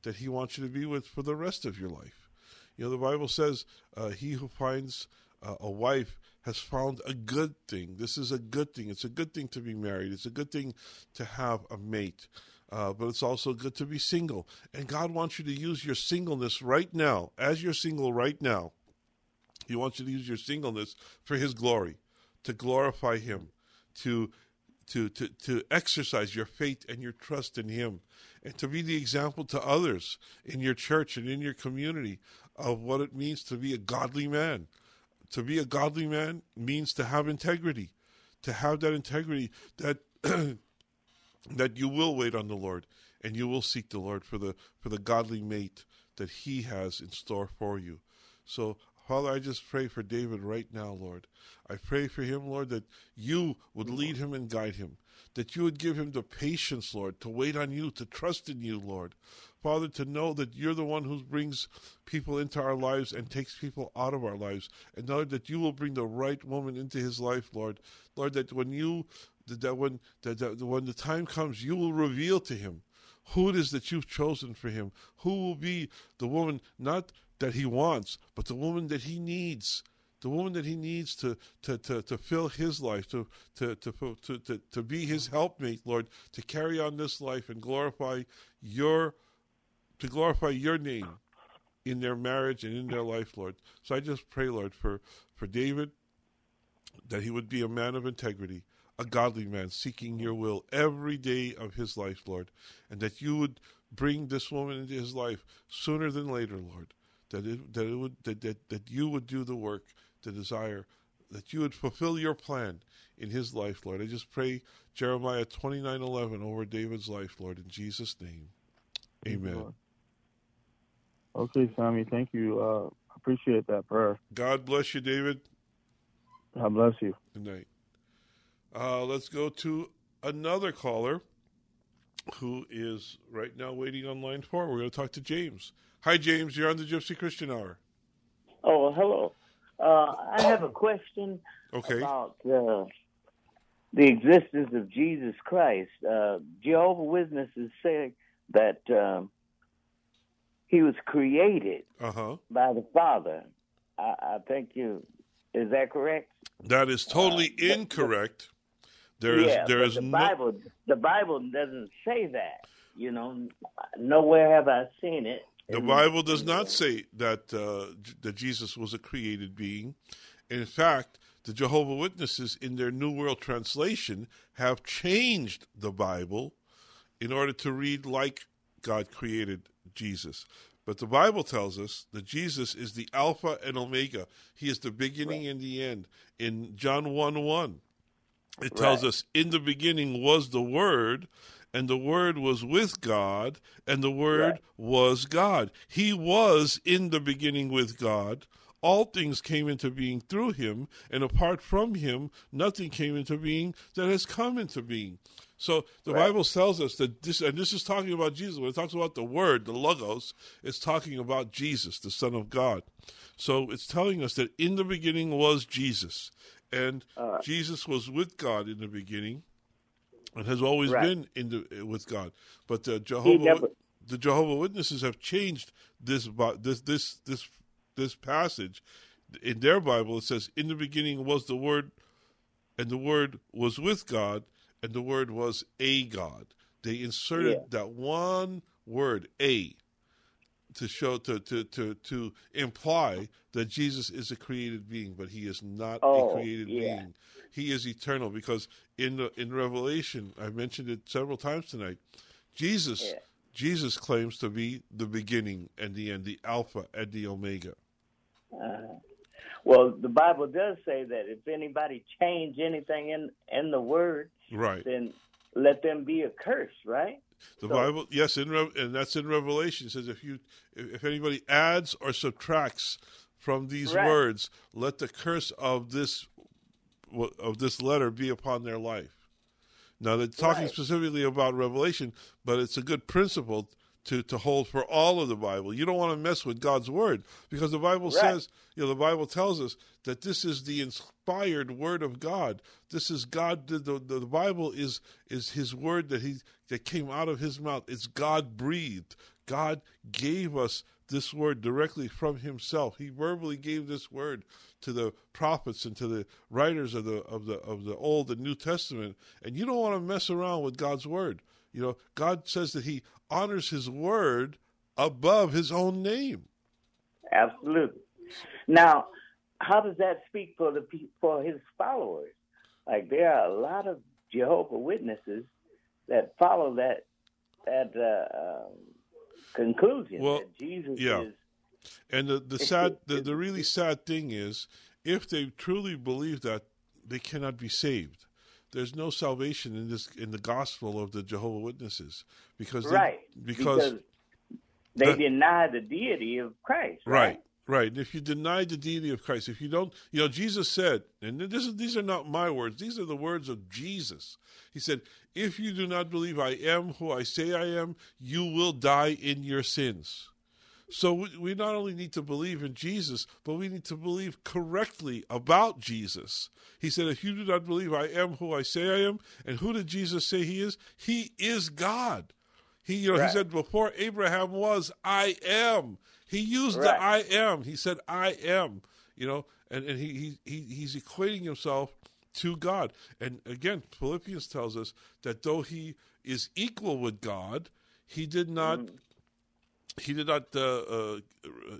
that He wants you to be with for the rest of your life. You know, the Bible says, uh, "He who finds uh, a wife has found a good thing." This is a good thing. It's a good thing to be married. It's a good thing to have a mate. Uh, but it's also good to be single. And God wants you to use your singleness right now, as you're single right now. He wants you to use your singleness for His glory, to glorify Him, to to to to exercise your faith and your trust in Him, and to be the example to others in your church and in your community of what it means to be a godly man. To be a godly man means to have integrity, to have that integrity that that you will wait on the Lord and you will seek the Lord for the for the godly mate that He has in store for you. So, Father, I just pray for David right now, Lord. I pray for him, Lord, that you would lead him and guide him, that you would give him the patience, Lord, to wait on you, to trust in you, Lord. Father, to know that you're the one who brings people into our lives and takes people out of our lives. And Lord, that you will bring the right woman into his life, Lord. Lord, that when you that, when that, that when the time comes, you will reveal to him who it is that you've chosen for him, who will be the woman not that he wants, but the woman that he needs, the woman that he needs to to, to, to fill his life, to to, to to to to be his helpmate, Lord, to carry on this life and glorify your to glorify your name in their marriage and in their life, Lord. So I just pray, Lord, for for David that he would be a man of integrity, a godly man, seeking your will every day of his life, Lord, and that you would bring this woman into his life sooner than later, Lord. That it that it would that, that, that you would do the work, the desire, that you would fulfill your plan in his life, Lord. I just pray Jeremiah twenty nine eleven over David's life, Lord, in Jesus' name. Amen. Okay, Sammy, thank you. Uh, appreciate that prayer. God bless you, David. God bless you. Good night. Uh, let's go to another caller who is right now waiting on line four. We're going to talk to James. Hi, James. You're on the Gypsy Christian Hour. Oh, hello. Uh, I have a question Okay. about uh, the existence of Jesus Christ. Uh, Jehovah Witnesses say that um, he was created Uh huh. by the Father. I, I think you is that correct? That is totally incorrect. There is yeah, there but the no Bible. The Bible doesn't say that. You know, nowhere have I seen it. The Bible does not say that uh, that Jesus was a created being. In fact, the Jehovah Witnesses, in their New World Translation, have changed the Bible in order to read like God created Jesus. But the Bible tells us that Jesus is the Alpha and Omega. He is the beginning and the end. In John 1 1, it tells Right. us, In the beginning was the Word, and the Word was with God, and the Word was God. He was in the beginning with God. All things came into being through him, and apart from him, nothing came into being that has come into being. So the Bible tells us that this, and this is talking about Jesus. When it talks about the Word, the Logos, it's talking about Jesus, the Son of God. So it's telling us that in the beginning was Jesus, and uh. Jesus was with God in the beginning, and has always Right. been in the eh, with God. But the Jehovah, never- the Jehovah Witnesses have changed this this this this this passage in their Bible. It says, "In the beginning was the Word, and the Word was with God, and the Word was a God." They inserted yeah. that one word, "a," to show to to to to imply that Jesus is a created being, but he is not oh, a created yeah. being. He is eternal because in the, in Revelation, I've mentioned it several times tonight. Jesus yeah. Jesus claims to be the beginning and the end, the Alpha and the Omega. Uh, well, the Bible does say that if anybody change anything in in the Word, right, then let them be accursed. Right. The so, Bible, yes, in and that's in Revelation. It says if you if anybody adds or subtracts from these right. words, let the curse of this of this letter be upon their life. Now they're talking right. specifically about Revelation, but it's a good principle to, to hold for all of the Bible. You don't want to mess with God's word because the Bible right. says, you know, the Bible tells us that this is the inspired word of God. This is God. The, the, the Bible is is His word that He that came out of His mouth. It's God breathed. God gave us this word directly from Himself. He verbally gave this word to the prophets and to the writers of the of the of the Old and New Testament. And you don't want to mess around with God's word. You know, God says that He honors His word above His own name. Absolutely. Now, how does that speak for the for His followers? Like there are a lot of Jehovah Witnesses that follow that that uh, um, conclusion well, that Jesus yeah. is. And the, the sad, the, the really sad thing is, if they truly believe that, they cannot be saved. There's no salvation in this in the gospel of the Jehovah Witnesses because they, right because, because they that, deny the deity of Christ. Right. right. Right. And if you deny the deity of Christ, if you don't, you know, Jesus said, and this is, these are not my words, these are the words of Jesus. He said, If you do not believe I am who I say I am, you will die in your sins. So we, we not only need to believe in Jesus, but we need to believe correctly about Jesus. He said, If you do not believe I am who I say I am, and who did Jesus say he is? He is God. He, you know, right. he said, Before Abraham was, I am. He used right. the I am. He said, I am, you know, and, and he, he, he he's equating himself to God. And again, Philippians tells us that though he is equal with God, he did not, mm. he did not, uh, uh,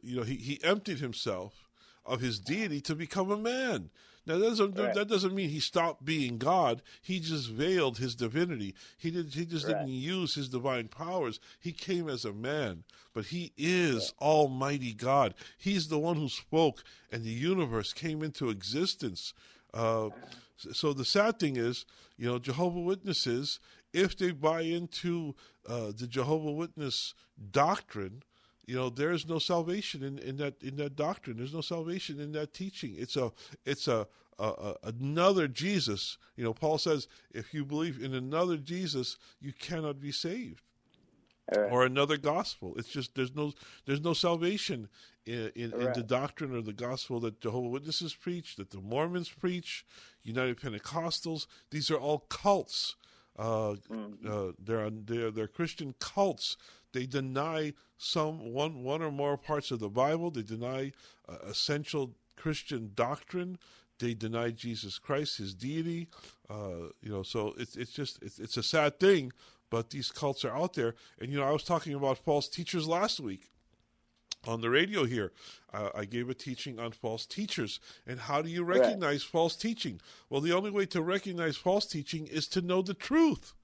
you know, he, he emptied himself of his deity to become a man. Now that doesn't right. that doesn't mean he stopped being God. He just veiled his divinity. He did he just right. didn't use his divine powers. He came as a man, but he is right. Almighty God. He's the one who spoke, and the universe came into existence. Uh, so the sad thing is, you know, Jehovah Witnesses, if they buy into uh, the Jehovah Witness doctrine, you know there is no salvation in, in that in that doctrine. There's no salvation in that teaching. It's a it's a, a, a, another jesus. You know paul says if you believe in another jesus you cannot be saved. Right. or another gospel. It's just there's no there's no salvation in, in, right. in, the doctrine or the gospel that jehovah witnesses preach that the mormons preach united pentecostals. These are all cults. Uh, mm-hmm. uh, they're, they're, they're Christian cults they deny some one one or more parts of the Bible. They deny uh, essential Christian doctrine. They deny Jesus Christ, His deity. Uh, you know, so it's it's just it's, it's a sad thing. But these cults are out there, and you know, I was talking about false teachers last week on the radio here. Uh, I gave a teaching on false teachers. And how do you recognize right. false teaching? Well, the only way to recognize false teaching is to know the truth.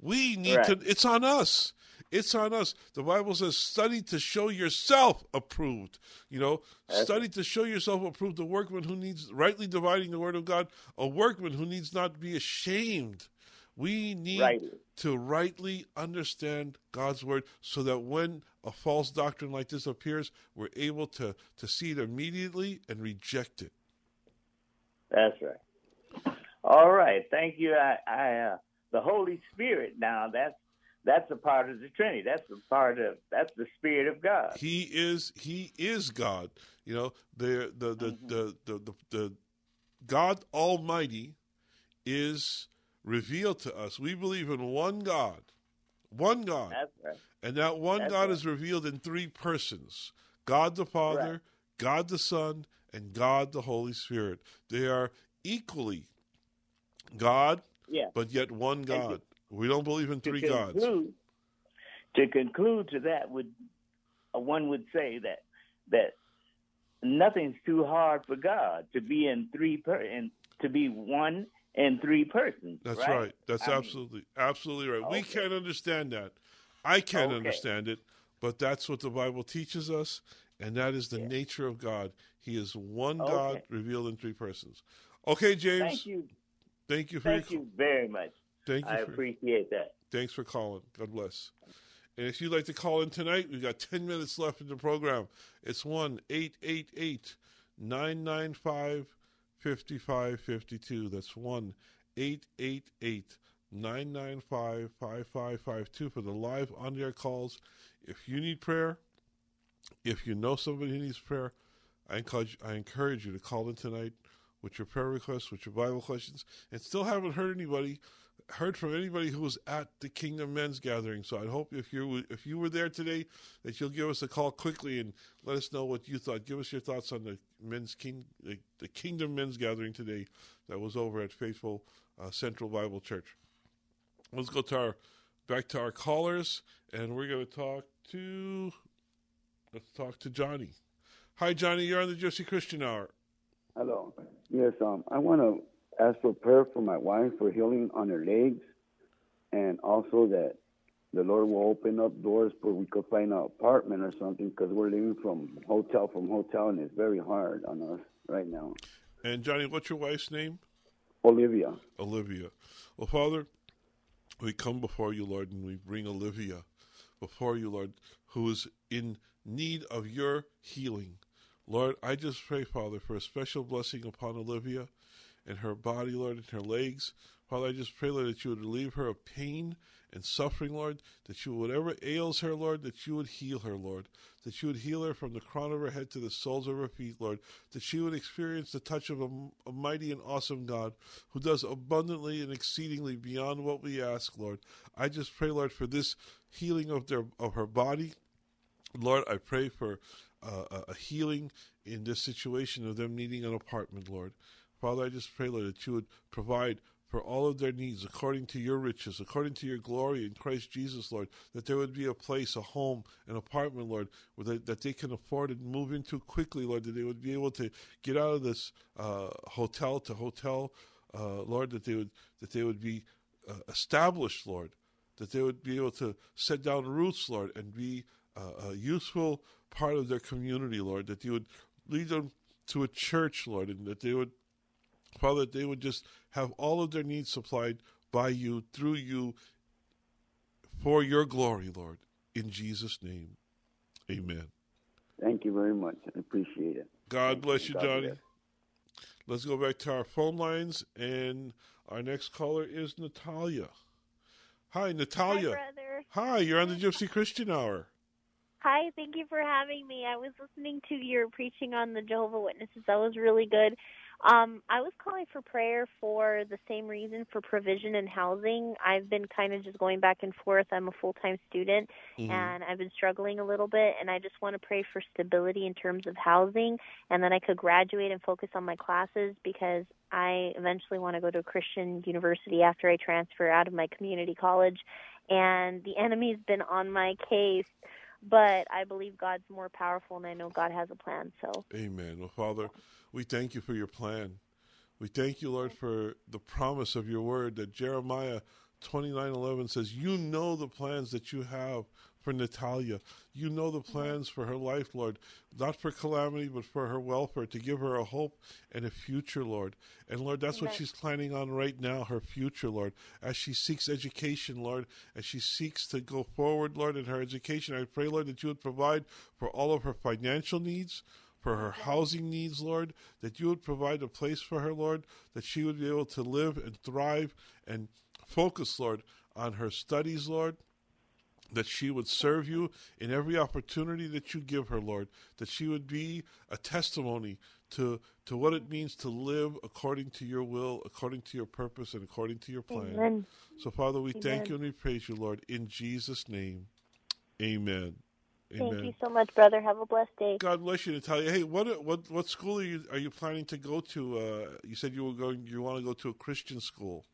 We need right. to, it's on us. It's on us. The Bible says, study to show yourself approved. You know, That's study to show yourself approved, a workman who needs rightly dividing the word of God, a workman who needs not to be ashamed. We need right. to rightly understand God's word so that when a false doctrine like this appears, we're able to, to see it immediately and reject it. That's right. All right. Thank you. I, I uh, the Holy Spirit now, that's that's a part of the Trinity. That's a part of that's the Spirit of God. He is He is God. You know, the the the mm-hmm. the, the, the, the God Almighty is revealed to us. We believe in one God, one God, That's right. And that one That's God right. is revealed in three persons God the Father, Right. God the Son, and God the Holy Spirit. They are equally God, Yeah. but yet one God. We don't believe in To three gods. to conclude to that would uh, one would say that that nothing's too hard for God to be in three per and to be one and three persons. That's right. right. That's I mean, absolutely absolutely right. We can't understand that. I can't Okay. understand it, but that's what the Bible teaches us, and that is the nature of God. He is one God revealed in three persons. Okay, James. Thank you. Thank you for Thank your, you very much. Thank you. I for- appreciate that. Thanks for calling. God bless. And if you'd like to call in tonight, we've got 10 minutes left in the program. It's 1 888 995 5552. That's 1 888 995 5552 for the live on air calls. If you need prayer, if you know somebody who needs prayer, I encourage, I encourage you to call in tonight with your prayer requests, with your Bible questions, and still haven't heard anybody heard from anybody who was at the Kingdom Men's Gathering. So I hope if you if you were there today, that you'll give us a call quickly and let us know what you thought. Give us your thoughts on the Men's King the, the Kingdom Men's Gathering today that was over at Faithful uh, Central Bible Church. Let's go to our back to our callers, and we're going to talk to let's talk to Johnny. Hi, Johnny. You're on the Gypsy Christian Hour. Hello. Yes, um, I want to ask for prayer for my wife for healing on her legs, and also that the Lord will open up doors where we could find an apartment or something because we're living from hotel from hotel, and it's very hard on us right now. And Johnny, what's your wife's name? Olivia. Olivia. Well, Father, we come before you, Lord, and we bring Olivia before you, Lord, who is in need of your healing. Lord, I just pray, Father, for a special blessing upon Olivia and her body, Lord, and her legs. Father, I just pray, Lord, that you would relieve her of pain and suffering, Lord, that you, whatever ails her, Lord, that you would heal her, Lord, that you would heal her from the crown of her head to the soles of her feet, Lord, that she would experience the touch of a, a mighty and awesome God who does abundantly and exceedingly beyond what we ask, Lord. I just pray, Lord, for this healing of their of her body. Lord, I pray for uh, a- a healing in this situation of them needing an apartment, Lord. Father, I just pray, Lord, that you would provide for all of their needs according to your riches, according to your glory in Christ Jesus, Lord, that there would be a place, a home, an apartment, Lord, they, that they can afford and move into quickly, Lord, that they would be able to get out of this uh, hotel to hotel, uh, Lord, that they would that they would be uh, established, Lord, that they would be able to set down roots, Lord, and be uh, a useful part of their community, Lord, that you would lead them to a church, Lord, and that they would, Father, that they would just have all of their needs supplied by you, through you, for your glory, Lord, in Jesus' name. Amen. Thank you very much. I appreciate it. God bless you, God Johnny. bless. Let's go back to our phone lines, and our next caller is Natalia. Hi, Natalia. Hi, brother. Hi, you're on the Gypsy Christian Hour. Hi, thank you for having me. I was listening to your preaching on the Jehovah Witnesses. That was really good. Um, I was calling for prayer for the same reason for provision and housing. I've been kind of just going back and forth. I'm a full time student Mhm. and I've been struggling a little bit, and I just want to pray for stability in terms of housing and then I could graduate and focus on my classes because I eventually want to go to a Christian university after I transfer out of my community college. And the enemy's been on my case but I believe God's more powerful, and I know God has a plan. So Amen. Well, Father, we thank you for your plan. We thank you, Lord, for the promise of your word that Jeremiah twenty nine eleven says, You know the plans that you have for Natalia. You know the mm-hmm. plans for her life, Lord, not for calamity, but for her welfare, to give her a hope and a future, Lord. And Lord, that's what she's planning on right now, her future, Lord, as she seeks education, Lord, as she seeks to go forward, Lord, in her education. I pray, Lord, that you would provide for all of her financial needs, for her housing needs, Lord, that you would provide a place for her, Lord, that she would be able to live and thrive and focus, Lord, on her studies, Lord. That she would serve you in every opportunity that you give her, Lord. That she would be a testimony to to what it means to live according to your will, according to your purpose, and according to your plan. Amen. So, Father, we thank you and we praise you, Lord, in Jesus' name. Amen. Amen. Thank you so much, brother. Have a blessed day. God bless you, Natalia. Hey, what what what school are you are you planning to go to? Uh, you said you were going. You want to go to a Christian school.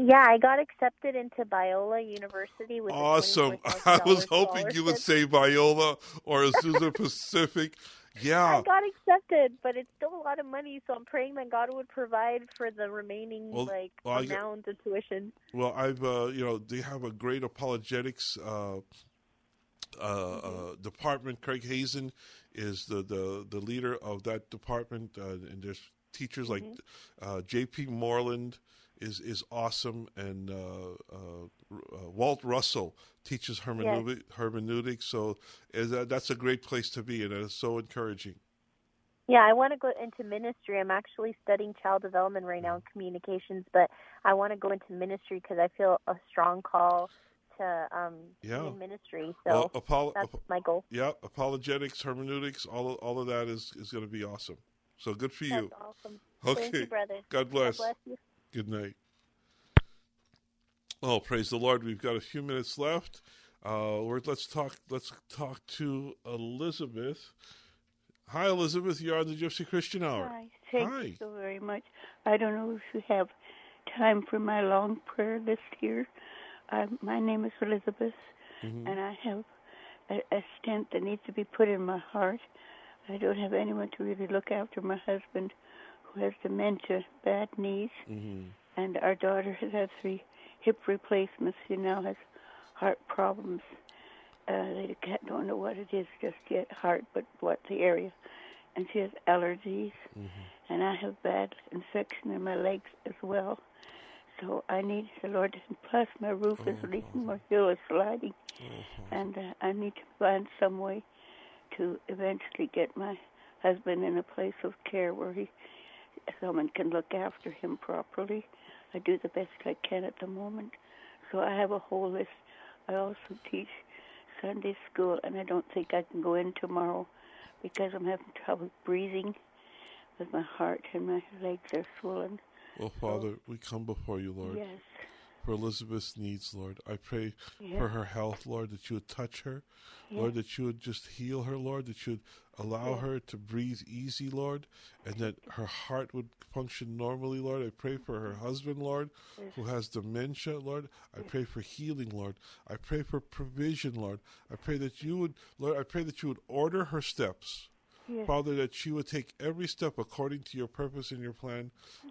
Yeah, I got accepted into Biola University with Awesome. I was hoping you would say Biola or Azusa Pacific. Yeah. I got accepted, but it's still a lot of money, so I'm praying that God would provide for the remaining Well, like well, amount of tuition. Well, I've uh, you know they have a great apologetics uh, uh, uh, department. Craig Hazen is the, the, the leader of that department, uh, and there's teachers like uh, J.P. Moreland is is awesome, and uh, uh, uh, Walt Russell teaches hermeneutic, hermeneutics. So is that, that's a great place to be, and it's so encouraging. Yeah, I want to go into ministry. I'm actually studying child development right now in communications, but I want to go into ministry because I feel a strong call to um, Yeah. ministry. So Well, apolo- that's ap- my goal. Yeah, apologetics, hermeneutics, all of, all of that is, is going to be awesome. So good for you. Awesome. Okay. Thank you, brother. God bless. God bless you. Good night. Oh, praise the Lord! We've got a few minutes left. Uh, we're, let's talk. Let's talk to Elizabeth. Hi, Elizabeth. You're on the Gypsy Christian Hour. Hi, thank Hi. you so very much. I don't know if you have time for my long prayer list here. Uh, my name is Elizabeth, Mm-hmm. and I have a, a stent that needs to be put in my heart. I don't have anyone to really look after my husband, who has dementia, bad knees, Mm-hmm. and our daughter has had three hip replacements. She now has heart problems. Uh, they can't, don't know what it is just yet, heart, but what the area. And she has allergies, and I have bad infection in my legs as well. So I need the Lord, and plus my roof is leaking, my hill is sliding, and uh, I need to find some way to eventually get my husband in a place of care where he, someone can look after him properly. I do the best I can at the moment. So I have a whole list. I also teach Sunday school, and I don't think I can go in tomorrow because I'm having trouble breathing with my heart and my legs are swollen. Well, Father, we come before you, Lord. Yes. For Elizabeth's needs, Lord. I pray Yeah. for her health, Lord, that you would touch her. Lord, that you would just heal her, Lord, that you would allow Yeah. her to breathe easy, Lord, and that her heart would function normally, Lord. I pray for her husband, Lord, who mm. has dementia, Lord. I pray for healing, Lord. I pray for provision, Lord. I pray that you would, Lord, I pray that you would order her steps. Yes. Father, that she would take every step according to your purpose and your plan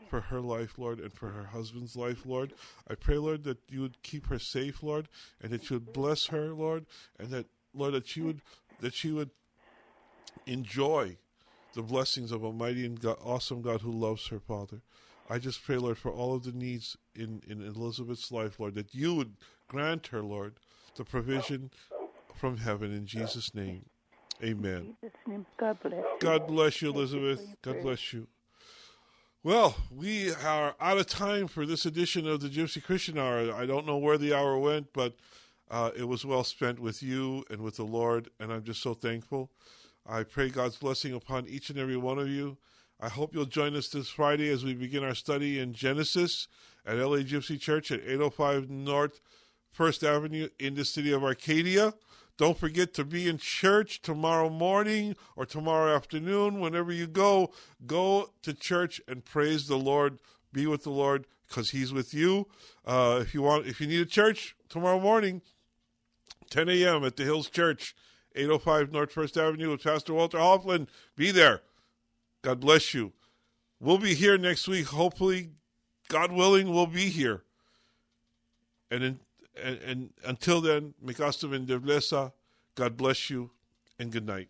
for her life, Lord, and for her husband's life, Lord. I pray, Lord, that you would keep her safe, Lord, and that you would bless her, Lord, and that, Lord, that she would, that she would enjoy the blessings of a mighty and God, awesome God who loves her, Father. I just pray, Lord, for all of the needs in, in Elizabeth's life, Lord, that you would grant her, Lord, the provision from heaven in Jesus' name. Amen. Jesus' name, God bless. you. God bless you, Elizabeth. God bless you. Well, we are out of time for this edition of the Gypsy Christian Hour. I don't know where the hour went, but uh, it was well spent with you and with the Lord, and I'm just so thankful. I pray God's blessing upon each and every one of you. I hope you'll join us this Friday as we begin our study in Genesis at LA Gypsy Church at 805 North First Avenue in the city of Arcadia. Don't forget to be in church tomorrow morning or tomorrow afternoon. Whenever you go, go to church and praise the Lord. Be with the Lord because He's with you. Uh, if you want, if you need a church tomorrow morning, 10 a.m. at the Hills Church, 805 North First Avenue with Pastor Walter Hoffman. Be there. God bless you. We'll be here next week. Hopefully, God willing, we'll be here. And, in, and, and until then, God bless you and good night.